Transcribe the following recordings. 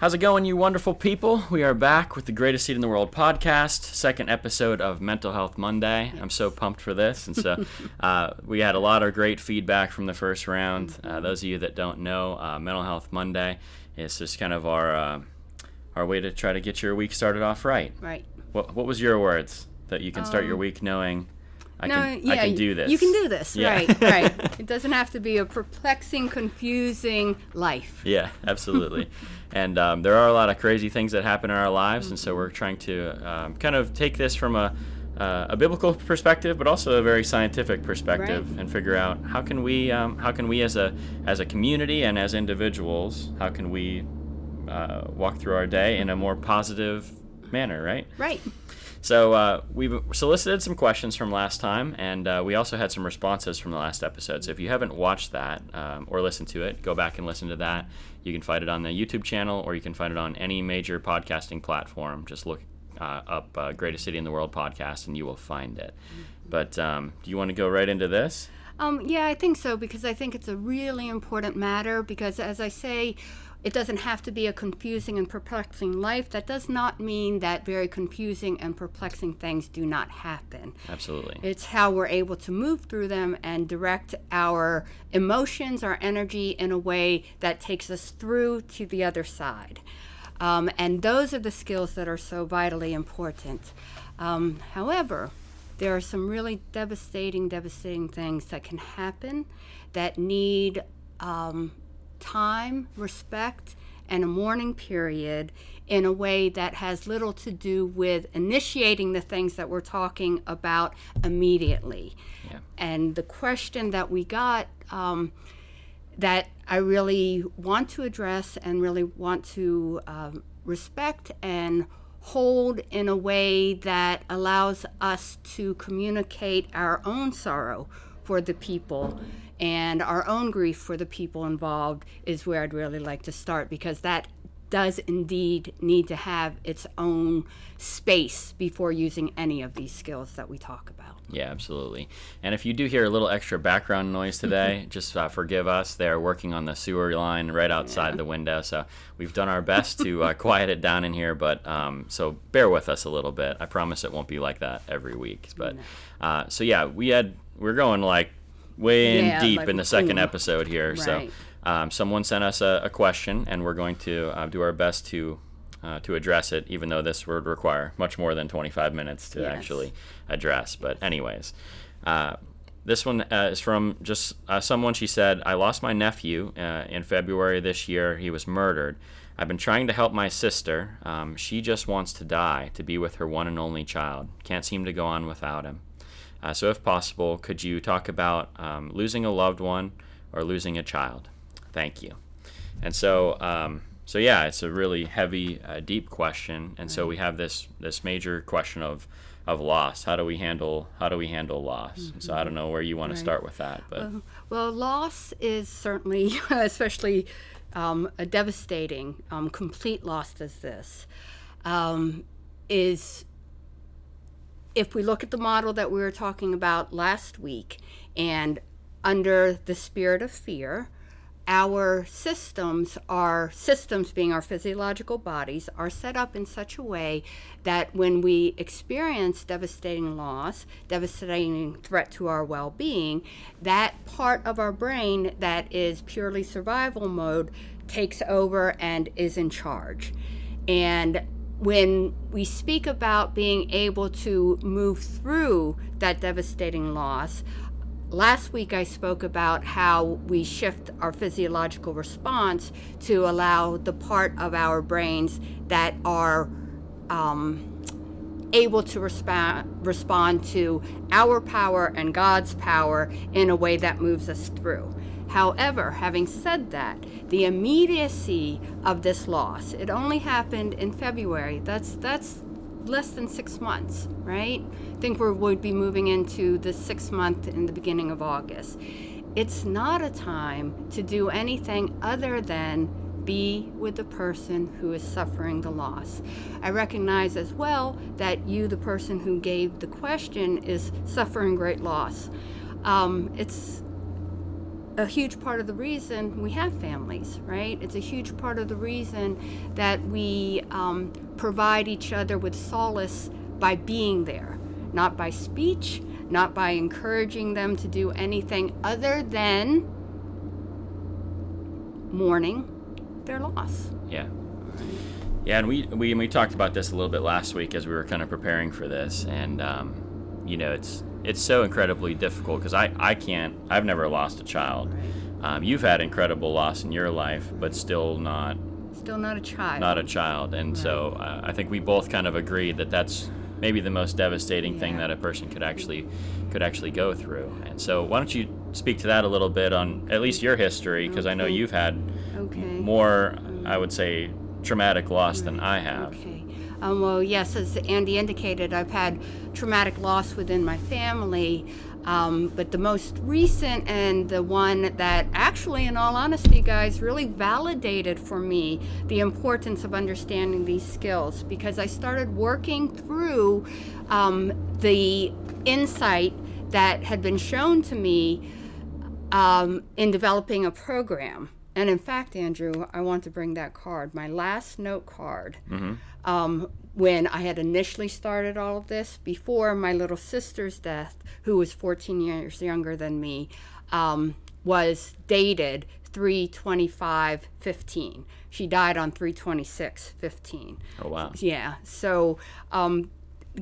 How's it going, you wonderful people? We are back with the Greatest Seed in the World podcast, second episode of Mental Health Monday. I'm so pumped for this. And so uh, we had a lot of great feedback from the first round. Uh, those of you that don't know, uh, Mental Health Monday is just kind of our, uh, our way to try to get your week started off right. Right. What, what was your words that you can start your week knowing I no, can, yeah, I can do this? You can do this, Yeah. right? Right. It doesn't have to be a perplexing, confusing life. Yeah, absolutely. and um, there are a lot of crazy things that happen in our lives, and so we're trying to um, kind of take this from a, uh, a biblical perspective, but also a very scientific perspective, Right. and figure out how can we um, how can we as a as a community and as individuals how can we uh, walk through our day in a more positive manner, right? Right. So uh, we've solicited some questions from last time, and uh, we also had some responses from the last episode. So if you haven't watched that um, or listened to it, go back and listen to that. You can find it on the YouTube channel, or you can find it on any major podcasting platform. Just look uh, up uh, "Greatest City in the World" podcast, and you will find it. But um, do you want to go right into this? Um, yeah, I think so because I think it's a really important matter because, as I say, it doesn't have to be a confusing and perplexing life. That does not mean that very confusing and perplexing things do not happen. Absolutely. It's how we're able to move through them and direct our emotions, our energy in a way that takes us through to the other side. Um, and those are the skills that are so vitally important. Um, however, there are some really devastating, devastating things that can happen that need um, time, respect, and a mourning period in a way that has little to do with initiating the things that we're talking about immediately. Yeah. And the question that we got um, that I really want to address and really want to um, respect and hold in a way that allows us to communicate our own sorrow for the people and our own grief for the people involved is where I'd really like to start because that does indeed need to have its own space before using any of these skills that we talk about. Yeah, absolutely. And if you do hear a little extra background noise today, just uh, forgive us. They are working on the sewer line right outside the window, so we've done our best to uh, quiet it down in here. But um, so bear with us a little bit. I promise it won't be like that every week. But uh, so yeah, we had we're going like way in Yeah, deep like, in the second ooh. episode here. So um, someone sent us a, a question, and we're going to uh, do our best to. Uh, to address it, even though this would require much more than 25 minutes to Yes. actually address. But, anyways, uh, this one uh, is from just uh, someone. She said, I lost my nephew uh, in February this year. He was murdered. I've been trying to help my sister. Um, she just wants to die to be with her one and only child. Can't seem to go on without him. Uh, so, if possible, could you talk about um, losing a loved one or losing a child? Thank you. And so, um, so yeah, it's a really heavy, uh, deep question. And so we have this this major question of of loss. How do we handle how do we handle loss? So I don't know where you want to start with that, but Well, loss is certainly, especially um, a devastating, um, complete loss as this, um, is if we look at the model that we were talking about last week and under the spirit of fear, our systems are systems being our physiological bodies are set up in such a way that when we experience devastating loss devastating threat to our well-being that part of our brain that is purely survival mode takes over and is in charge. And when we speak about being able to move through that devastating loss, last week I spoke about how we shift our physiological response to allow the part of our brains that are um, able to respond respond to our power and God's power in a way that moves us through. However, having said that, the immediacy of this loss, it only happened in February. That's that's less than six months, right? I think we would be moving into the sixth month in the beginning of August. It's not a time to do anything other than be with the person who is suffering the loss. I recognize as well that you, the person who gave the question, is suffering great loss. Um, it's a huge part of the reason we have families, right? It's a huge part of the reason that we um, provide each other with solace by being there, not by speech, not by encouraging them to do anything other than mourning their loss. Yeah. Yeah, and we, we we talked about this a little bit last week as we were kind of preparing for this, and um, you know, it's it's so incredibly difficult because I I can't I've never lost a child. Um, you've had incredible loss in your life, but still not Still not a child. not a child, and so uh, I think we both kind of agree that that's maybe the most devastating thing that a person could actually could actually go through. And so, why don't you speak to that a little bit on at least your history, because I know you've had okay. more, I would say, traumatic loss than I have. Okay. Um, well, yes, as Andy indicated, I've had traumatic loss within my family. Um, but the most recent and the one that actually, in all honesty, guys, really validated for me the importance of understanding these skills because I started working through um, the insight that had been shown to me um, in developing a program. And in fact, Andrew, I want to bring that card, my last note card. Um, when I had initially started all of this, before my little sister's death, who was 14 years younger than me, um, was dated 325 15. She died on 326 15. Oh wow. Yeah. So um,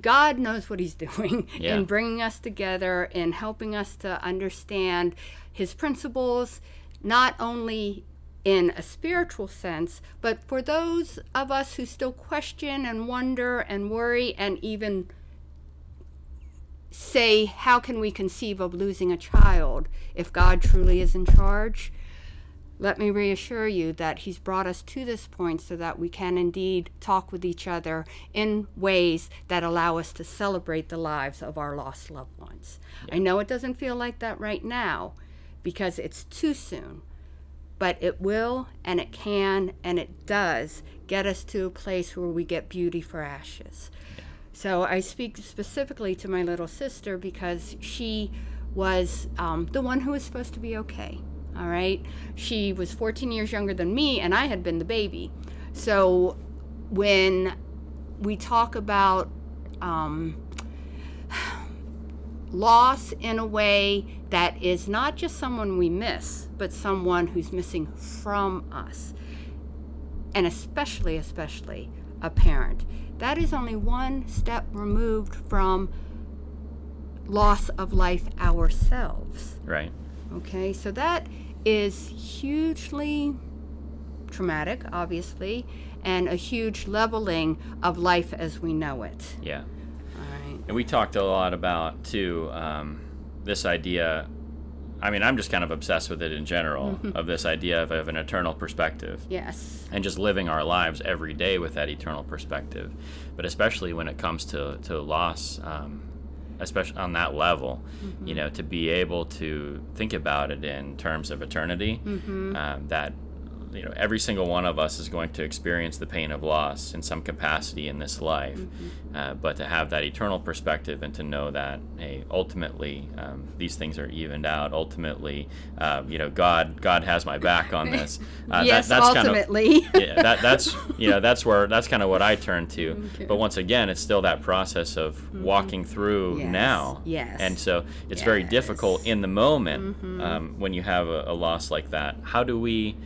God knows what He's doing Yeah. in bringing us together and helping us to understand His principles, not only in a spiritual sense, but for those of us who still question and wonder and worry and even say, how can we conceive of losing a child if God truly is in charge? Let me reassure you that He's brought us to this point so that we can indeed talk with each other in ways that allow us to celebrate the lives of our lost loved ones. I know it doesn't feel like that right now because it's too soon, but it will and it can and it does get us to a place where we get beauty for ashes. So I speak specifically to my little sister because she was um, the one who was supposed to be okay. All right. She was 14 years younger than me, and I had been the baby. So when we talk about um, loss in a way that is not just someone we miss, but someone who's missing from us, and especially, especially a parent. That is only one step removed from loss of life ourselves. Right. Okay, so that is hugely traumatic, obviously, and a huge leveling of life as we know it. Yeah. And we talked a lot about too um, this idea. I mean, I'm just kind of obsessed with it in general of this idea of, of an eternal perspective Yes. and just living our lives every day with that eternal perspective. But especially when it comes to to loss, um, especially on that level, you know, to be able to think about it in terms of eternity, um, that you know every single one of us is going to experience the pain of loss in some capacity in this life uh, but to have that eternal perspective and to know that hey ultimately um, these things are evened out ultimately uh, you know god god has my back on this uh, yes, that's kind of ultimately. yeah, that, that's you know that's where that's kind of what I turn to. But once again, it's still that process of walking through Mm-hmm. Yes, now. yes, And so it's very yes. Mm-hmm. difficult in the moment um, when you have a, a loss like that. How do we?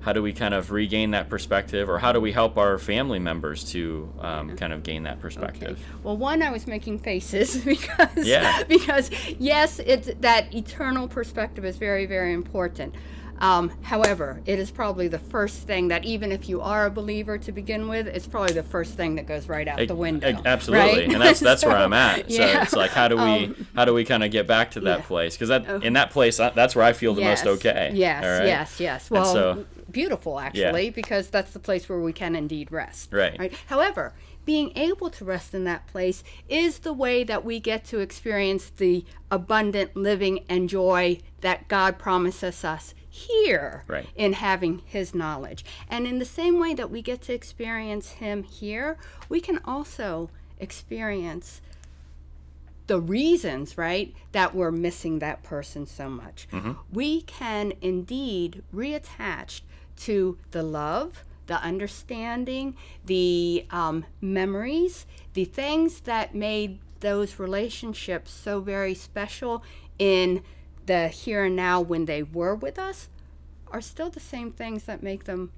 How do we kind of regain that perspective, or how do we help our family members to um, kind of gain that Okay. perspective? Well, one, I was making faces because Yeah. because yes, it's that eternal perspective is very very important. Um, however, it is probably the first thing that even if you are a believer to begin with, it's probably the first thing that goes right out Eg- the window. eg- Absolutely, right? and that's that's where I'm at. So yeah. it's like, how do we Um, oh. how do we kind of get back to that yeah. place? Because that in that place, that's where I feel the yes, most okay. Yes, right? yes, yes. Well, so- beautiful actually, because that's the place where we can indeed rest. Right. Right. However, being able to rest in that place is the way that we get to experience the abundant living and joy that God promises us here Right. in having his knowledge. And in the same way that we get to experience him here, we can also experience the reasons, right, that we're missing that person so much. Mm-hmm. We can indeed reattach to the love, the understanding, the um, memories, the things that made those relationships so very special in the here and now when they were with us are still the same things that make them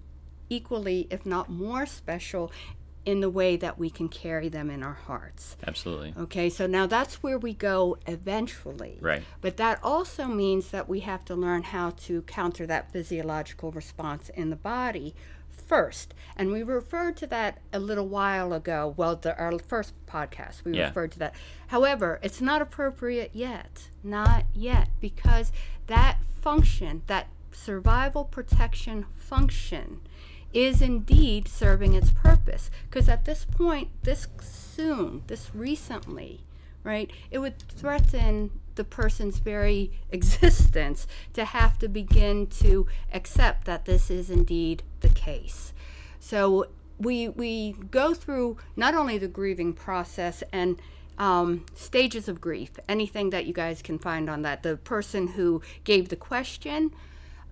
equally, if not more special, in the way that we can carry them in our hearts. Absolutely. Okay, so now that's where we go eventually. Right. But that also means that we have to learn how to counter that physiological response in the body first. And we referred to that a little while ago. Well, the, our first podcast, we Yeah. referred to that. However, it's not appropriate yet. Not yet, because that function, that survival protection function, is indeed serving its purpose. Because at this point, this soon, this recently, right, it would threaten the person's very existence to have to begin to accept that this is indeed the case. So we we go through not only the grieving process and um, stages of grief, anything that you guys can find on that. The person who gave the question,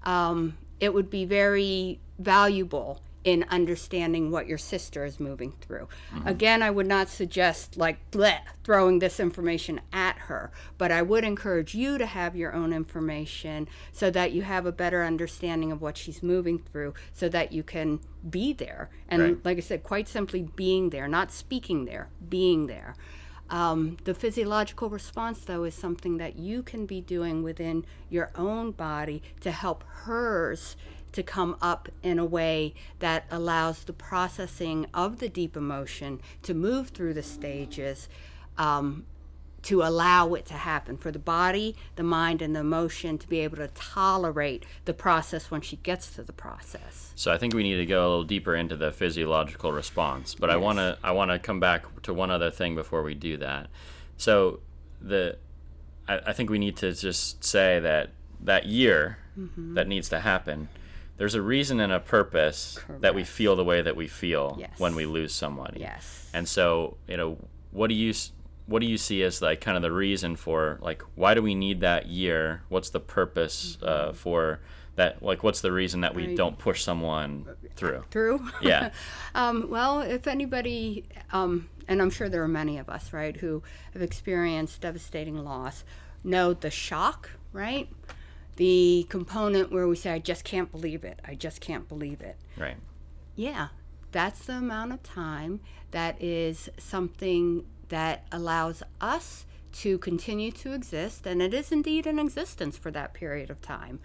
um, it would be very valuable in understanding what your sister is moving through. Mm-hmm. Again, I would not suggest like bleh, throwing this information at her, but I would encourage you to have your own information so that you have a better understanding of what she's moving through so that you can be there. And Right. like I said, quite simply being there, not speaking there, being there. Um, the physiological response, though, is something that you can be doing within your own body to help hers to come up in a way that allows the processing of the deep emotion to move through the stages um, to allow it to happen for the body, the mind, and the emotion to be able to tolerate the process when she gets to the process. So I think we need to go a little deeper into the physiological response. But I want to I want to come back to one other thing before we do that. So the I, I think we need to just say that that year Mm-hmm. that needs to happen. There's a reason and a purpose that we feel the way that we feel Yes. when we lose somebody. Yes. And so, you know, what do you what do you see as like kind of the reason for like why do we need that year? What's the purpose uh, for that? Like, what's the reason that we Right. don't push someone through? Through? Yeah. Um, well, if anybody, um, and I'm sure there are many of us, right, who have experienced devastating loss, know the shock, right? The component where we say, I just can't believe it. I just can't believe it. Right. Yeah, that's the amount of time that is something that allows us to continue to exist, and it is indeed an existence for that period of time.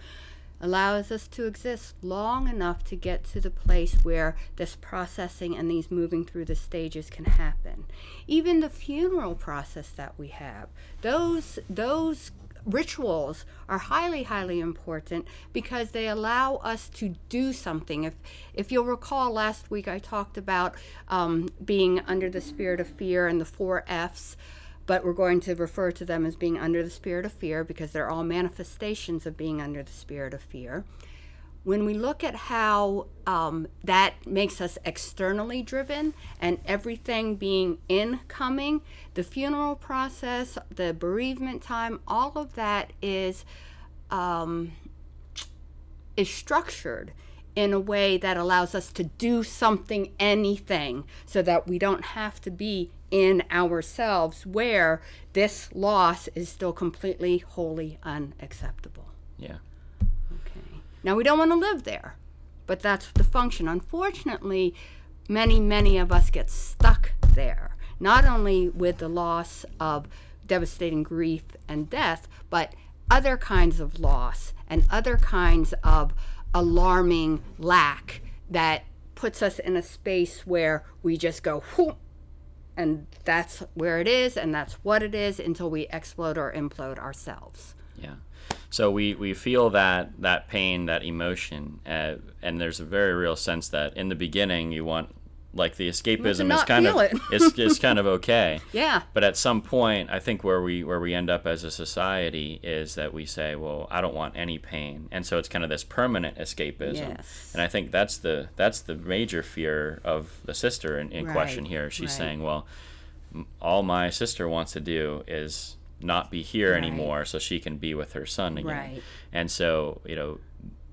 Allows us to exist long enough to get to the place where this processing and these moving through the stages can happen. Even the funeral process that we have, those those rituals are highly highly important because they allow us to do something. If if you'll recall last week i talked about um, being under the spirit of fear and the four f's but we're going to refer to them as being under the spirit of fear because they're all manifestations of being under the spirit of fear when we look at how um, that makes us externally driven and everything being incoming, the funeral process, the bereavement time, all of that is um, is structured in a way that allows us to do something, anything, so that we don't have to be in ourselves where this loss is still completely, wholly unacceptable. Yeah. Now we don't want to live there, but that's the function. Unfortunately, many, many of us get stuck there, not only with the loss of devastating grief and death, but other kinds of loss and other kinds of alarming lack that puts us in a space where we just go whoop and that's where it is and that's what it is until we explode or implode ourselves. Yeah. So we, we feel that that pain, that emotion, uh, and there's a very real sense that in the beginning you want like the escapism is kind of it. is, is kind of okay. Yeah. But at some point, I think where we where we end up as a society is that we say, "Well, I don't want any pain," and so it's kind of this permanent escapism. Yes. And I think that's the that's the major fear of the sister in, in question here. She's right. saying, "Well, all my sister wants to do is not be here Right. anymore so she can be with her son again Right. and so you know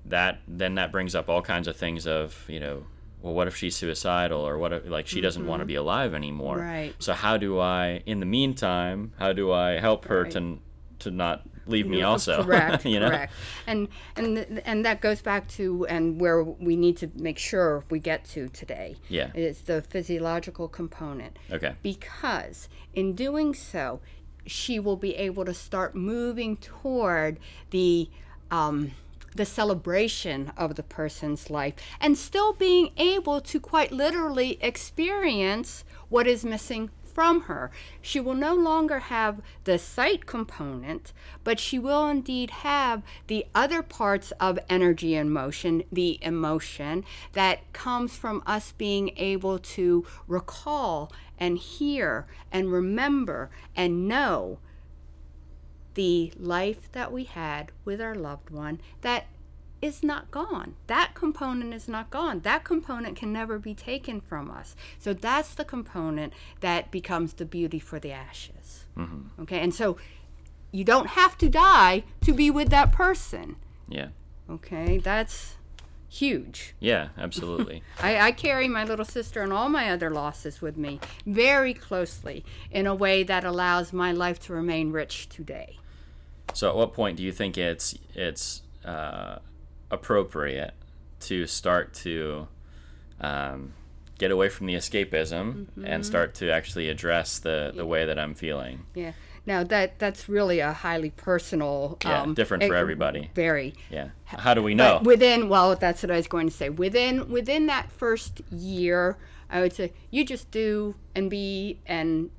that then that brings up all kinds of things of you know well what if she's suicidal or what if like she doesn't want to be alive anymore Mm-hmm. Right. so how do i in the meantime how do i help her Right. to to not leave me also correct you know correct and and th- and that goes back to and where we need to make sure we get to today Yeah. is the physiological component okay because in doing so she will be able to start moving toward the um, the celebration of the person's life and still being able to quite literally experience what is missing from her. She will no longer have the sight component, but she will indeed have the other parts of energy and motion, the emotion that comes from us being able to recall and hear and remember and know the life that we had with our loved one that is not gone. That component is not gone. That component can never be taken from us. So that's the component that becomes the beauty for the ashes. Okay, and so you don't have to die to be with that person. yeah Okay, that's huge. yeah absolutely I, I carry my little sister and all my other losses with me very closely in a way that allows my life to remain rich today. So at what point do you think it's it's uh, appropriate to start to um, get away from the escapism Mm-hmm. and start to actually address the, the way that I'm feeling? Yeah. Now that that's really a highly personal. Yeah, um, different for everybody. Very. Yeah. How do we know? But within, well, that's what I was going to say. Within within that first year, I would say you just do and be and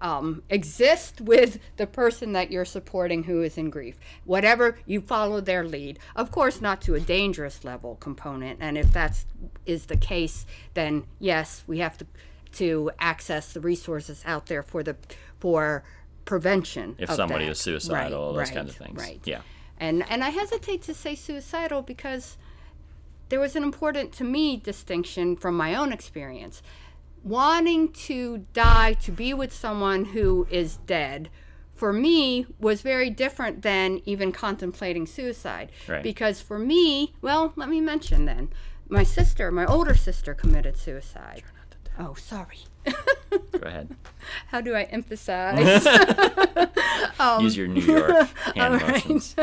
um, exist with the person that you're supporting who is in grief. Whatever you follow their lead, of course, not to a dangerous level component. And if that's is the case, then yes, we have to to access the resources out there for the for prevention. if somebody that. is suicidal, Right, those kinds of things. Right. Yeah. And and I hesitate to say suicidal because there was an important to me distinction from my own experience. Wanting to die to be with someone who is dead for me was very different than even contemplating suicide. Right. Because for me, well, let me mention then, my sister, my older sister committed suicide. Oh, sorry. Go ahead. How do I emphasize? Use your New York hand Um, right. motions.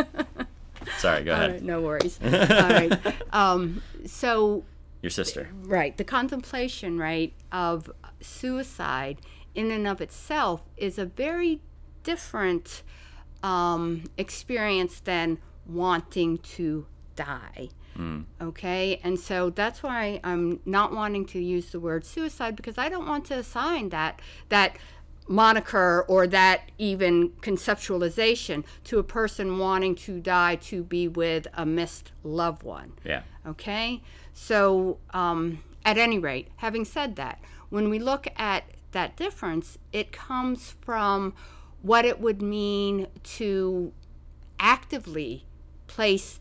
Sorry, go ahead. right, no worries. All right. Um, so Your sister. Right. The contemplation, right, of suicide in and of itself is a very different um, experience than wanting to die. Okay. And so that's why I'm not wanting to use the word suicide because I don't want to assign that, that moniker or that even conceptualization to a person wanting to die to be with a missed loved one. Yeah. Okay? So, um, at any rate, having said that, when we look at that difference, it comes from what it would mean to actively place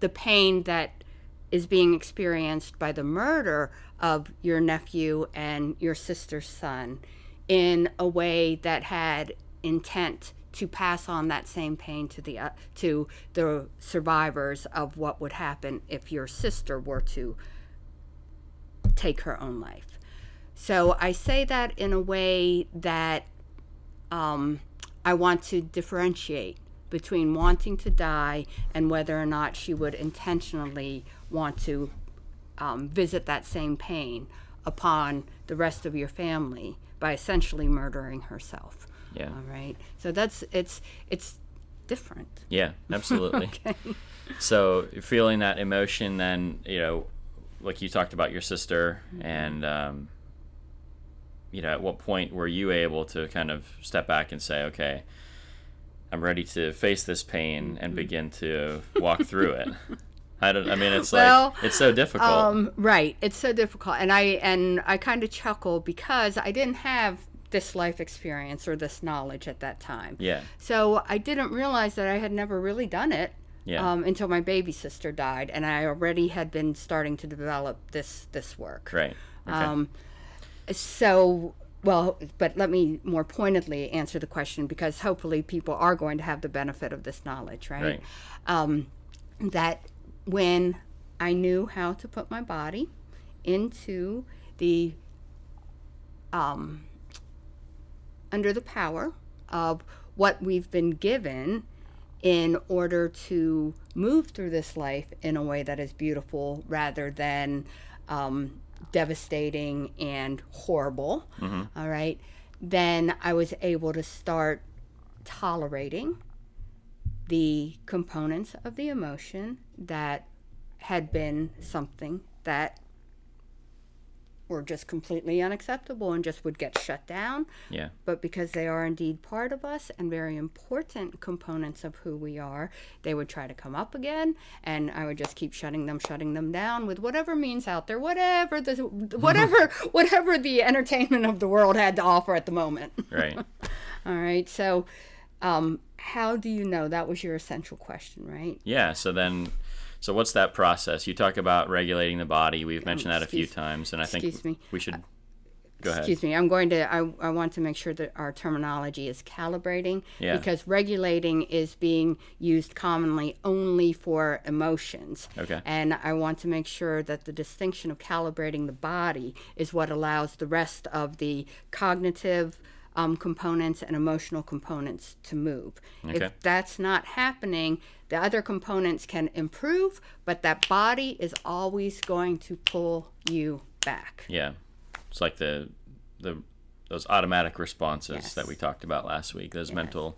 the pain that is being experienced by the murder of your nephew and your sister's son in a way that had intent to pass on that same pain to the uh, to the survivors of what would happen if your sister were to take her own life. So I say that in a way that um, I want to differentiate between wanting to die and whether or not she would intentionally want to um, visit that same pain upon the rest of your family by essentially murdering herself. Yeah. All right. So that's it's it's different. Yeah, absolutely. okay. So feeling that emotion, then you know, like you talked about your sister, and um, you know, at what point were you able to kind of step back and say, okay, I'm ready to face this pain and begin to walk through it? I don't. I mean, it's Well, like it's so difficult. Um, right. It's so difficult, and I and I kind of chuckle because I didn't have this life experience or this knowledge at that time. yeah. So I didn't realize that I had never really done it Yeah. um, until my baby sister died, and I already had been starting to develop this this work. Right. Okay. Um, so well, but let me more pointedly answer the question because hopefully people are going to have the benefit of this knowledge, right? Right. Um, that when I knew how to put my body into the um, under the power of what we've been given in order to move through this life in a way that is beautiful rather than um, devastating and horrible. all right, then I was able to start tolerating the components of the emotion that had been something that were just completely unacceptable and just would get shut down Yeah. but because they are indeed part of us and very important components of who we are, they would try to come up again, and I would just keep shutting them, shutting them down with whatever means out there, whatever the whatever whatever the entertainment of the world had to offer at the moment. Right. All right, so um, how do you know that was your essential question, right? Yeah. So then, so what's that process? You talk about regulating the body. We've mentioned that a few times, and I think me. we should go ahead. Excuse me. I'm going to. I, I want to make sure that our terminology is calibrating Yeah. because regulating is being used commonly only for emotions. Okay. And I want to make sure that the distinction of calibrating the body is what allows the rest of the cognitive um, components and emotional components to move. Okay. If that's not happening, the other components can improve, but that body is always going to pull you back. Yeah. It's like the the those automatic responses Yes. that we talked about last week. Those mental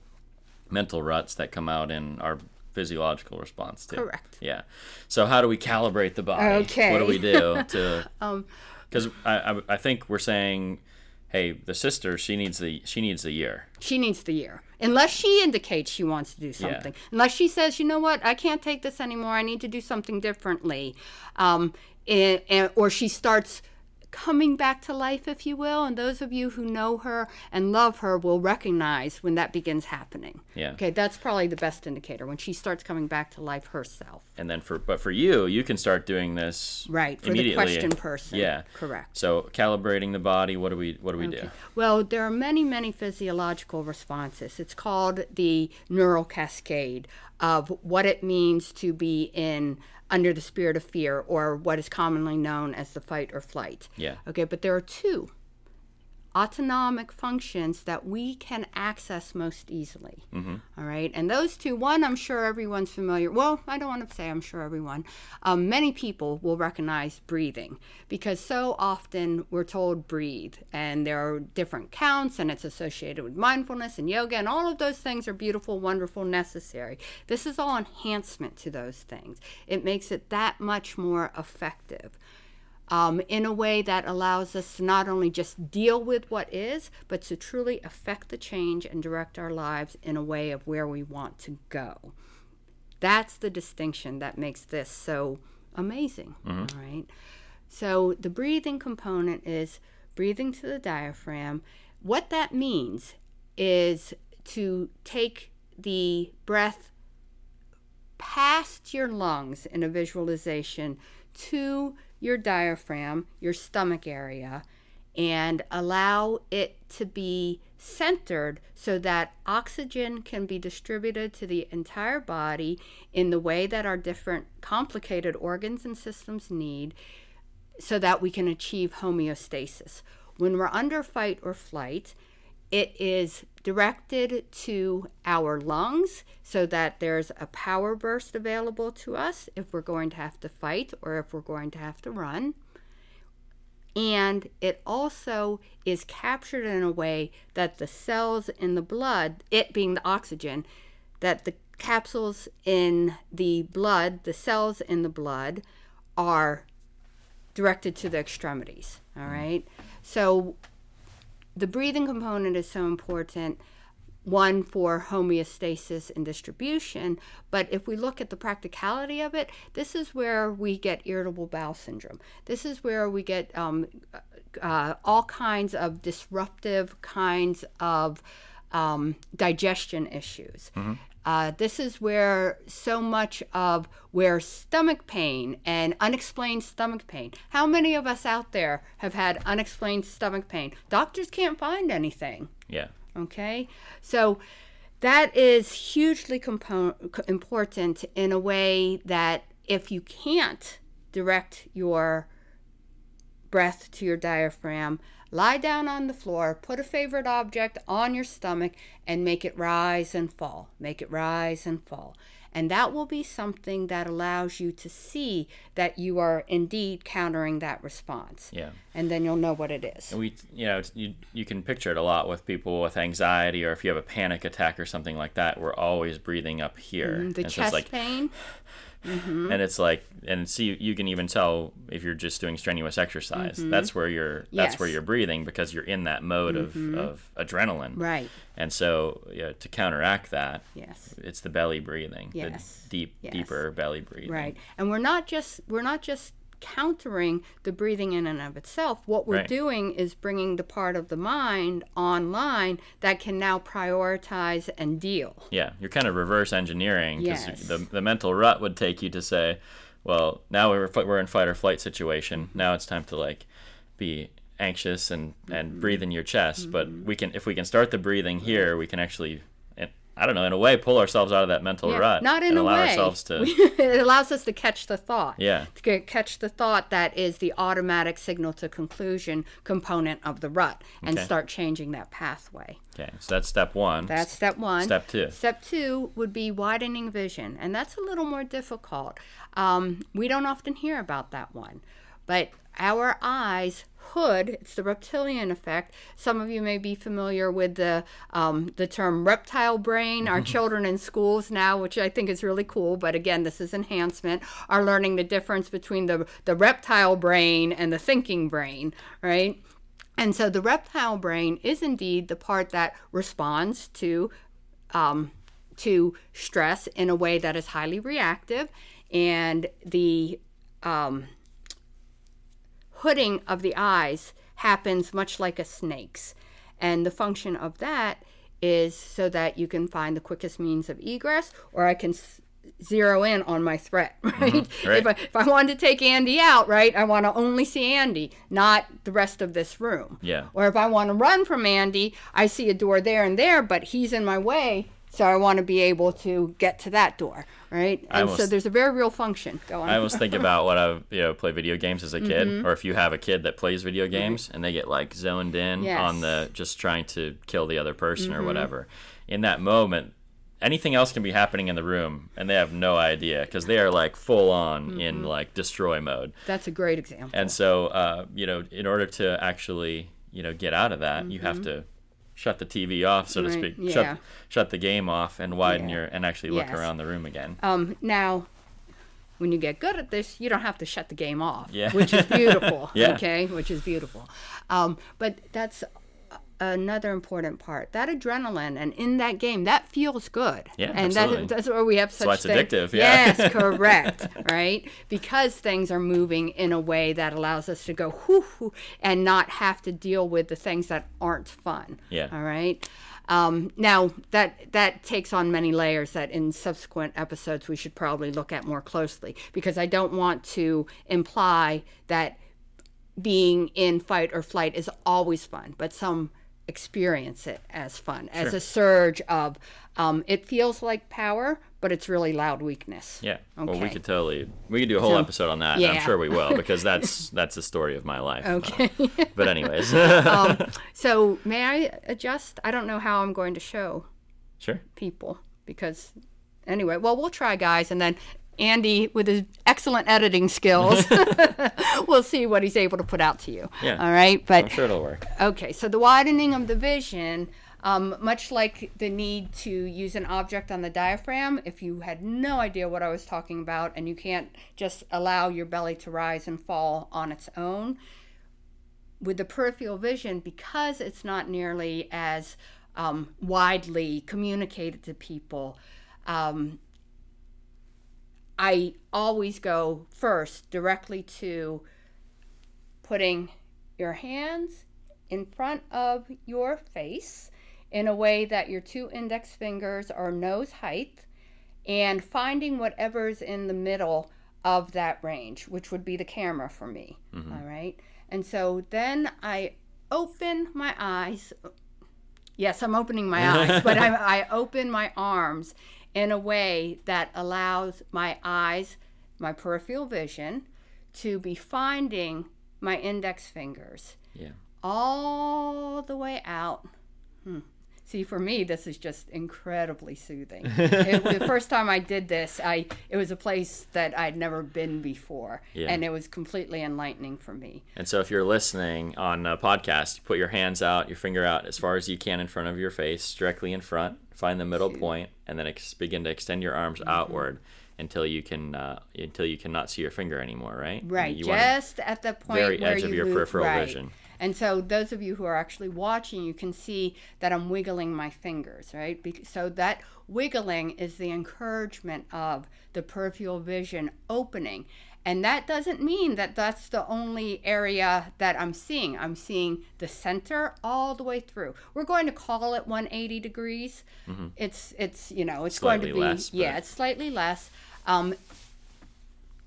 mental ruts that come out in our physiological response too. Correct. Yeah. So how do we calibrate the body? Okay. What do we do to? Um, Because I, I I think we're saying, hey, the sister she needs the she needs the year. she needs the year. Unless she indicates she wants to do something. Unless she says you know what? I can't take this anymore. I need to do something differently. Um, and, and, or she starts coming back to life if you will and those of you who know her and love her will recognize when that begins happening Yeah. okay that's probably the best indicator when she starts coming back to life herself And then for but for you, you can start doing this right for the question person Yeah. correct So calibrating the body. What do we what do we do? Well, there are many, many physiological responses. It's called the neural cascade of what it means to be in under the spirit of fear or what is commonly known as the fight or flight. Yeah. Okay, but there are two autonomic functions that we can access most easily. All right, and those two, one, I'm sure everyone's familiar. Well, I don't want to say I'm sure everyone. Um, many people will recognize breathing because so often we're told breathe, and there are different counts, and it's associated with mindfulness and yoga, and all of those things are beautiful, wonderful, necessary. This is all enhancement to those things. It makes it that much more effective um, in a way that allows us to not only just deal with what is, but to truly affect the change and direct our lives in a way of where we want to go. That's the distinction that makes this so amazing. all right. So the breathing component is breathing to the diaphragm. What that means is to take the breath past your lungs in a visualization to your diaphragm, your stomach area, and allow it to be centered so that oxygen can be distributed to the entire body in the way that our different complicated organs and systems need so that we can achieve homeostasis. When we're under fight or flight, it is directed to our lungs so that there's a power burst available to us if we're going to have to fight or if we're going to have to run. And it also is captured in a way that the cells in the blood, it being the oxygen, that the capsules in the blood, the cells in the blood, are directed to the extremities. All right. So the breathing component is so important one for homeostasis and distribution but if we look at the practicality of it this is where we get irritable bowel syndrome this is where we get um, uh, all kinds of disruptive kinds of um, digestion issues. Uh, this is where so much of where stomach pain and unexplained stomach pain. How many of us out there have had unexplained stomach pain? Doctors can't find anything. Yeah. Okay, so that is hugely compo- important in a way that if you can't direct your breath to your diaphragm, lie down on the floor, put a favorite object on your stomach, and make it rise and fall. Make it rise and fall. And that will be something that allows you to see that you are indeed countering that response. Yeah. And then you'll know what it is. And we, you know, you you can picture it a lot with people with anxiety, or if you have a panic attack or something like that. We're always breathing up here. Mm-hmm. The And so it's chest like, pain. and it's like, and see, you can even tell if you're just doing strenuous exercise. That's where you're. That's where Mm-hmm. Yes. Mm-hmm. you're breathing because you're in that mode of, of adrenaline. Right. And so, yeah, to counteract that, Yes. it's the belly breathing. Yes. The deep, Yes. deeper belly breathing. Right. And we're not just we're not just countering the breathing in and of itself. What we're Right. doing is bringing the part of the mind online that can now prioritize and deal. Yeah, you're kind of reverse engineering because Yes. the, the mental rut would take you to say, well, now we're, we're in fight or flight situation. Now it's time to like be anxious and, and Mm-hmm. breathe in your chest. But we can if we can start the breathing here, we can actually, I don't know, in a way, pull ourselves out of that mental rut. Not in a allow way. ourselves to. it allows us to catch the thought. Yeah. To catch the thought that is the automatic signal to conclusion component of the rut and Okay. start changing that pathway. okay, so that's step one. That's step one. Step two. Step two would be widening vision, and that's a little more difficult. Um, we don't often hear about that one, but our eyes hood it's the reptilian effect. Some of you may be familiar with the um, the term reptile brain. Our children in schools now which i think is really cool but again this is enhancement are learning the difference between the the reptile brain and the thinking brain right? And so the reptile brain is indeed the part that responds to um, to stress in a way that is highly reactive, and the um, hooding of the eyes happens much like a snake's. And the function of that is so that you can find the quickest means of egress, or I can s- zero in on my threat, right? Mm-hmm. right. If, I, if I wanted to take Andy out, right, I want to only see Andy, not the rest of this room. Yeah. Or if I want to run from Andy, I see a door there and there, but he's in my way, so I want to be able to get to that door, right? And so there's a very real function. going. on. I always think about when I you know play video games as a kid, Mm-hmm. or if you have a kid that plays video games and they get like zoned in Yes. Mm-hmm. on the just trying to kill the other person or whatever. In that moment, anything else can be happening in the room, and they have no idea because they are like full on Mm-hmm. in like destroy mode. That's a great example. And so, uh, you know, in order to actually you know get out of that, you have to shut the TV off, so to. Speak. yeah. Shut shut the game off and widen Yeah. your and actually look Yes. around the room again. Um, now, when you get good at this, you don't have to shut the game off, Yeah. which is beautiful. Yeah. Okay, which is beautiful. Um, but that's another important part. That adrenaline and in that game, that feels good. Yeah, and absolutely. That, that's where we have such. why it's thing- addictive, yeah. Yes, correct. right, because things are moving in a way that allows us to go whoo, whoo and not have to deal with the things that aren't fun. Yeah. All right. Um, now that that takes on many layers that in subsequent episodes we should probably look at more closely because I don't want to imply that being in fight or flight is always fun, but some experience it as fun, as a surge of um, it feels like power, but it's really loud weakness. Yeah. Well, we could totally we could do a whole So- episode on that. and I'm sure we will because that's that's the story of my life. Okay. But anyways, so may I adjust? I don't know how I'm going to show sure. people because anyway well we'll try guys and then andy with his excellent editing skills we'll see what he's able to put out to you Yeah. all right but I'm sure it'll work. okay so the widening of the vision um, much like the need to use an object on the diaphragm if you had no idea what i was talking about and you can't just allow your belly to rise and fall on its own with the peripheral vision, because it's not nearly as um, widely communicated to people, um, I always go first directly to putting your hands in front of your face in a way that your two index fingers are nose height and finding whatever's in the middle of that range, which would be the camera for me. Mm-hmm. all right. And so then I open my eyes. Yes, I'm opening my eyes, but I, I open my arms in a way that allows my eyes, my peripheral vision, to be finding my index fingers Yeah. all the way out. Hmm. See, for me, this is just incredibly soothing. it, the first time I did this, I it was a place that I'd never been before, Yeah. and it was completely enlightening for me. And so if you're listening on a podcast, put your hands out, your finger out as far as you can in front of your face, directly in front. Find the middle point, and then ex- begin to extend your arms Mm-hmm. outward until you can uh, until you cannot see your finger anymore. Right. Right, You just at the point very where edge you of your peripheral right. vision. And so, those of you who are actually watching, you can see that I'm wiggling my fingers, right? So that wiggling is the encouragement of the peripheral vision opening. And that doesn't mean that that's the only area that I'm seeing. I'm seeing the center all the way through. We're going to call it 180 degrees. It's it's you know it's going to Mm-hmm. Be less, yeah it's slightly less. Um,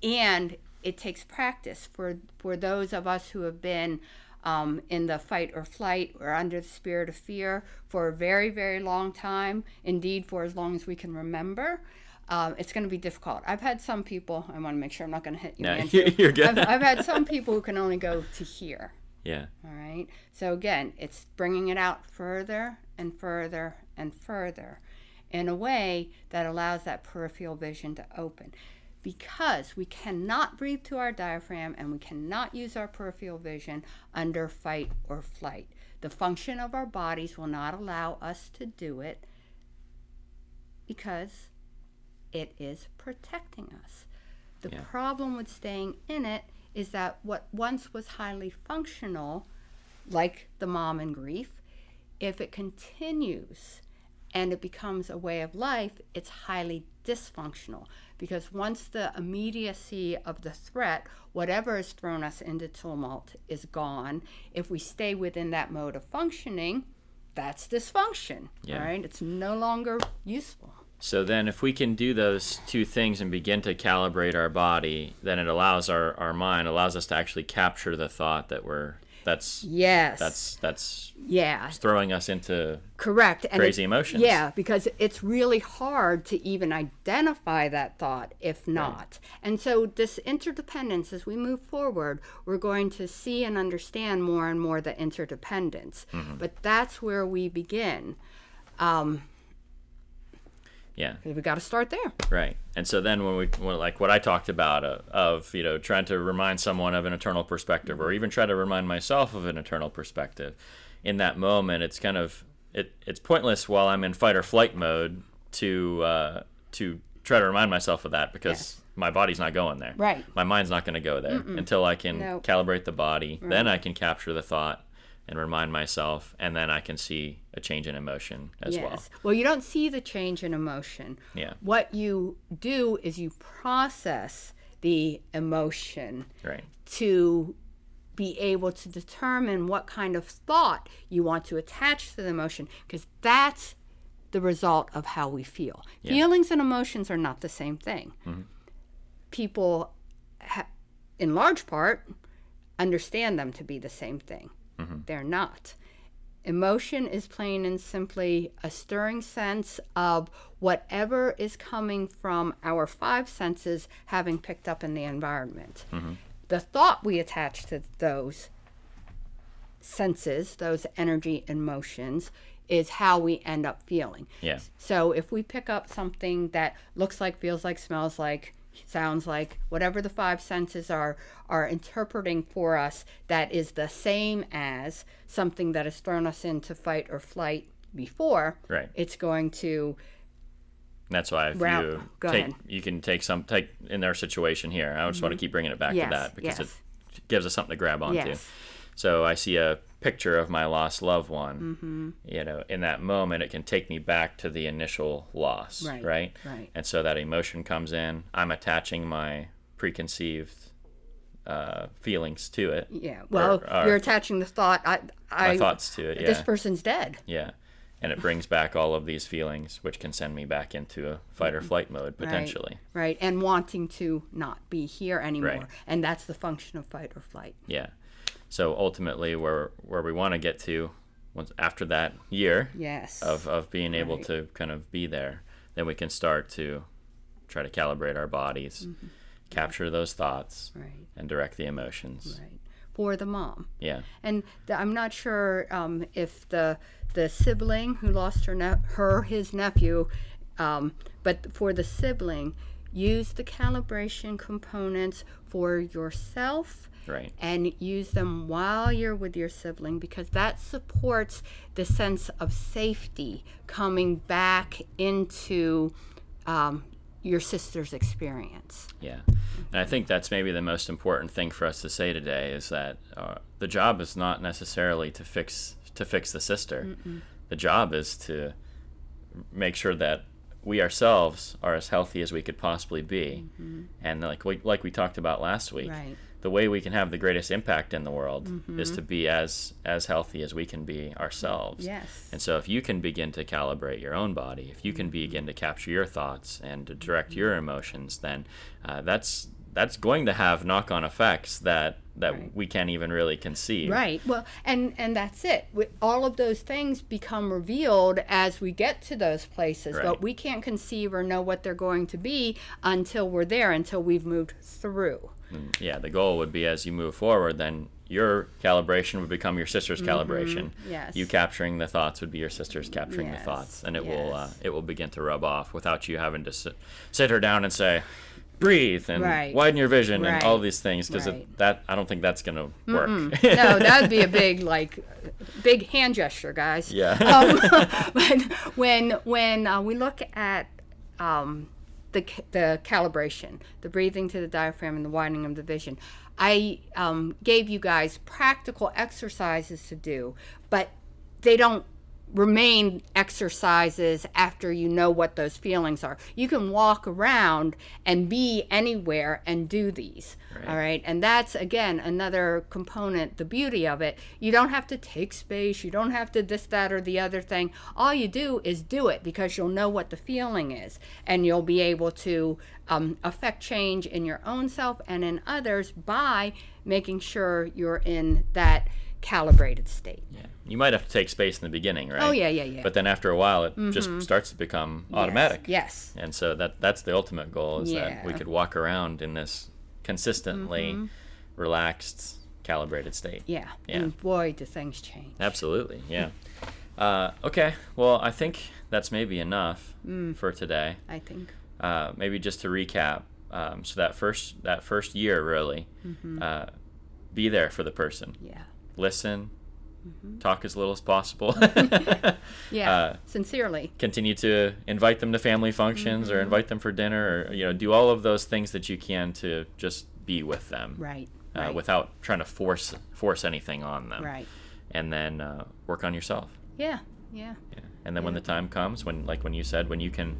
and it takes practice for for those of us who have been um, in the fight or flight or under the spirit of fear for a very very long time indeed for as long as we can remember um, it's going to be difficult i've had some people i want to make sure i'm not going to hit you No, you're good. I've, I've had some people who can only go to here Yeah. all right. So again, it's bringing it out further and further and further in a way that allows that peripheral vision to open. Because we cannot breathe to our diaphragm and we cannot use our peripheral vision under fight or flight. The function of our bodies will not allow us to do it because it is protecting us. The Yeah. problem with staying in it is that what once was highly functional, like the mom in grief, if it continues and it becomes a way of life, it's highly dysfunctional because once the immediacy of the threat, whatever has thrown us into tumult, is gone, if we stay within that mode of functioning, that's dysfunction. Yeah. Right? It's no longer useful. So then, if we can do those two things and begin to calibrate our body, then it allows our, our mind allows us to actually capture the thought that we're that's Yes. that's that's yeah. throwing us into Correct. And Crazy it- emotions. Yeah, because it's really hard to even identify that thought if not. And so, this interdependence, as we move forward, we're going to see and understand more and more the interdependence. Mm-hmm. But that's where we begin. Um, yeah we got to start there. Right. And so then when we when, like what I talked about uh, of you know trying to remind someone of an eternal perspective or even try to remind myself of an eternal perspective in that moment it's kind of it, it's pointless while I'm in fight or flight mode to uh, to try to remind myself of that because Yes. my body's not going there. Right. My mind's not going to go there until I can No. calibrate the body. Then I can capture the thought and remind myself and then I can see a change in emotion as well. Yes. Well, you don't see the change in emotion. Yeah. What you do is you process the emotion Right. to be able to determine what kind of thought you want to attach to the emotion because that's the result of how we feel. Feelings and emotions are not the same thing. Mm-hmm. People, ha- in large part, understand them to be the same thing. Mm-hmm. They're not. Emotion is plain and simply a stirring sense of whatever is coming from our five senses having picked up in the environment. Mm-hmm. The thought we attach to those senses, those energy and motions, is how we end up feeling. Yeah. So if we pick up something that looks like, feels like, smells like, sounds like, whatever the five senses are are interpreting for us that is the same as something that has thrown us into fight or flight before, Right. it's going to That's why if Route- you take, ahead. you can take some take in their situation here. I just want to keep bringing it back Yes, to that because yes. it gives us something to grab onto. Yes. So I see a picture of my lost loved one. Mm-hmm. You know, in that moment, it can take me back to the initial loss, Right, right? right. And so that emotion comes in. I'm attaching my preconceived uh, feelings to it. yeah. Well, or- you're attaching the thought. I, I, My thoughts to it. Yeah. This person's dead. Yeah. and it brings back all of these feelings, which can send me back into a fight or flight mode potentially. Right, right. And wanting to not be here anymore. Right. And that's the function of fight or flight. Yeah. So ultimately, where where we want to get to, once after that year Yes. of of being able Right. to kind of be there, then we can start to try to calibrate our bodies, capture those thoughts, Mm-hmm. Right, and direct the emotions. right. For the mom. Yeah. And I'm not sure um, if the the sibling who lost her ne- her his nephew, um, but for the sibling, use the calibration components for yourself Right. and use them while you're with your sibling because that supports the sense of safety coming back into um, your sister's experience. Yeah. And I think that's maybe the most important thing for us to say today is that uh, the job is not necessarily to fix to fix the sister. The job is to make sure that we ourselves are as healthy as we could possibly be. And like we, like we talked about last week, Right. The way we can have the greatest impact in the world mm-hmm. is to be as as healthy as we can be ourselves. Yes. And so if you can begin to calibrate your own body, if you can mm-hmm. begin to capture your thoughts and to direct mm-hmm. your emotions, then uh, that's that's going to have knock-on effects that that Right. we can't even really conceive. Right. Well, and and that's it. We, all of those things become revealed as we get to those places, Right. but we can't conceive or know what they're going to be until we're there, until we've moved through. And, yeah, the goal would be as you move forward, then your calibration would become your sister's calibration. Mm-hmm. Yes. You capturing the thoughts would be your sister's capturing Yes, the thoughts, and it will uh, it will begin to rub off without you having to sit, sit her down and say, breathe and Right. widen your vision and all these things because Right. that I don't think that's going to work. no, that would be a big like big hand gesture, guys. Yeah. Um, but when when uh, we look at um, the the calibration, the breathing to the diaphragm and the widening of the vision, I um, gave you guys practical exercises to do, but they don't remain exercises after you know what those feelings are. You can walk around and be anywhere and do these. Right. All right. And that's again another component, the beauty of it. You don't have to take space, you don't have to this, that, or the other thing. All you do is do it because you'll know what the feeling is and you'll be able to um, affect change in your own self and in others by making sure you're in that calibrated state. Yeah. You might have to take space in the beginning, right? Oh, yeah, yeah, yeah. But then after a while, it just starts to become automatic. Yes. And so that that's the ultimate goal is that we Mm-hmm. could walk around in this consistently relaxed, calibrated state. Yeah. Yeah. And boy, do things change. Absolutely, yeah. Uh, okay, well, I think that's maybe enough Mm. for today. I think. Uh, maybe just to recap, um, so that first that first year, really, Mm-hmm. uh, be there for the person, Yeah. Listen, talk as little as possible. Mm-hmm. Yeah. Uh, Sincerely. continue to invite them to family functions Mm-hmm. or invite them for dinner or you know do all of those things that you can to just be with them Right. uh, right. without trying to force force anything on them right. and then uh, work on yourself Yeah. Yeah. yeah. and then when the time comes when like when you said when you can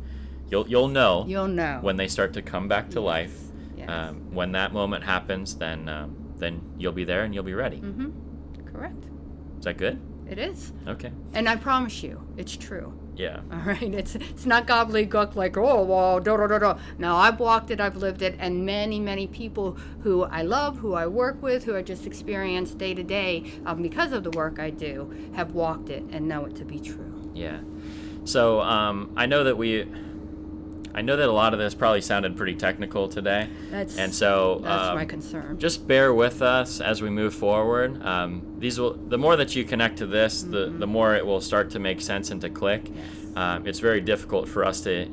you'll you'll know You'll know. when they start to come back to life Yes. um, when that moment happens then um, then you'll be there and you'll be ready Mm-hmm. Correct. is that good It is. okay And I promise you, it's true. yeah All right. It's it's not gobbledygook like oh well da da da da. No, I've walked it. I've lived it, and many many people who I love, who I work with, who I just experience day to day um, because of the work I do, have walked it and know it to be true. Yeah. So um, I know that we, I know that a lot of this probably sounded pretty technical today, That's and so that's um, my concern. just bear with us as we move forward. Um, these will, the more that you connect to this, the the more it will start to make sense and to click. Yes. Um, it's very difficult for us to,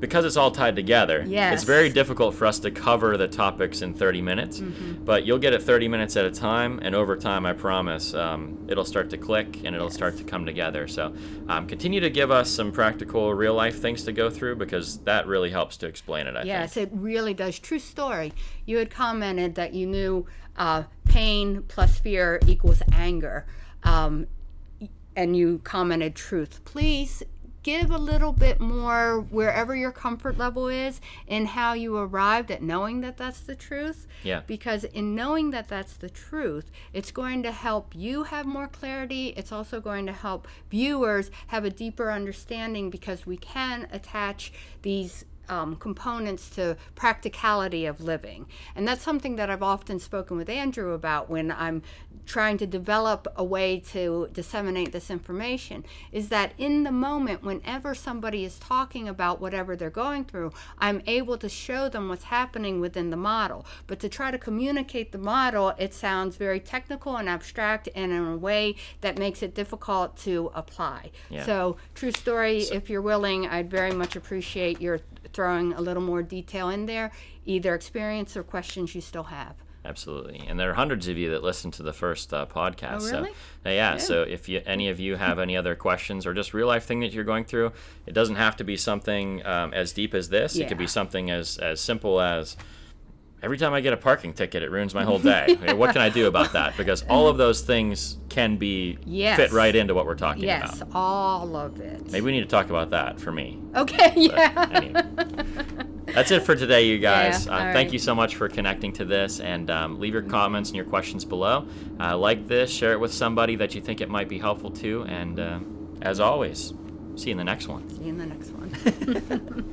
because it's all tied together. Yes. It's very difficult for us to cover the topics in 30 minutes, but you'll get it 30 minutes at a time, and over time, I promise, um, it'll start to click and it'll start to come together. So, um, continue to give us some practical, real life things to go through because that really helps to explain it. I Yes, think. it really does. True story. You had commented that you knew uh, pain plus fear equals anger. Um, and you commented truth. Please give a little bit more wherever your comfort level is in how you arrived at knowing that that's the truth. Yeah. Because in knowing that that's the truth, it's going to help you have more clarity. It's also going to help viewers have a deeper understanding because we can attach these um, components to practicality of living. And that's something that I've often spoken with Andrew about when I'm trying to develop a way to disseminate this information is that in the moment whenever somebody is talking about whatever they're going through i'm able to show them what's happening within the model but to try to communicate the model it sounds very technical and abstract and in a way that makes it difficult to apply Yeah. so true story if you're willing i'd very much appreciate your throwing a little more detail in there either experience or questions you still have Absolutely, and there are hundreds of you that listen to the first uh, podcast. Oh, really? So, uh, yeah. So if you, any of you have any other questions or just real life thing that you're going through, it doesn't have to be something um, as deep as this. It could be something as as simple as. Every time I get a parking ticket, it ruins my whole day. Okay, what can I do about that? Because all of those things can be Yes. fit right into what we're talking yes about. Yes, all of it Maybe we need to talk about that for me. okay yeah Anyway. That's it for today, you guys. Yeah, uh, Thank right. you so much for connecting to this, and um, leave your comments and your questions below. Uh, like this, share it with somebody that you think it might be helpful to, and uh, as always, see you in the next one. See you in the next one.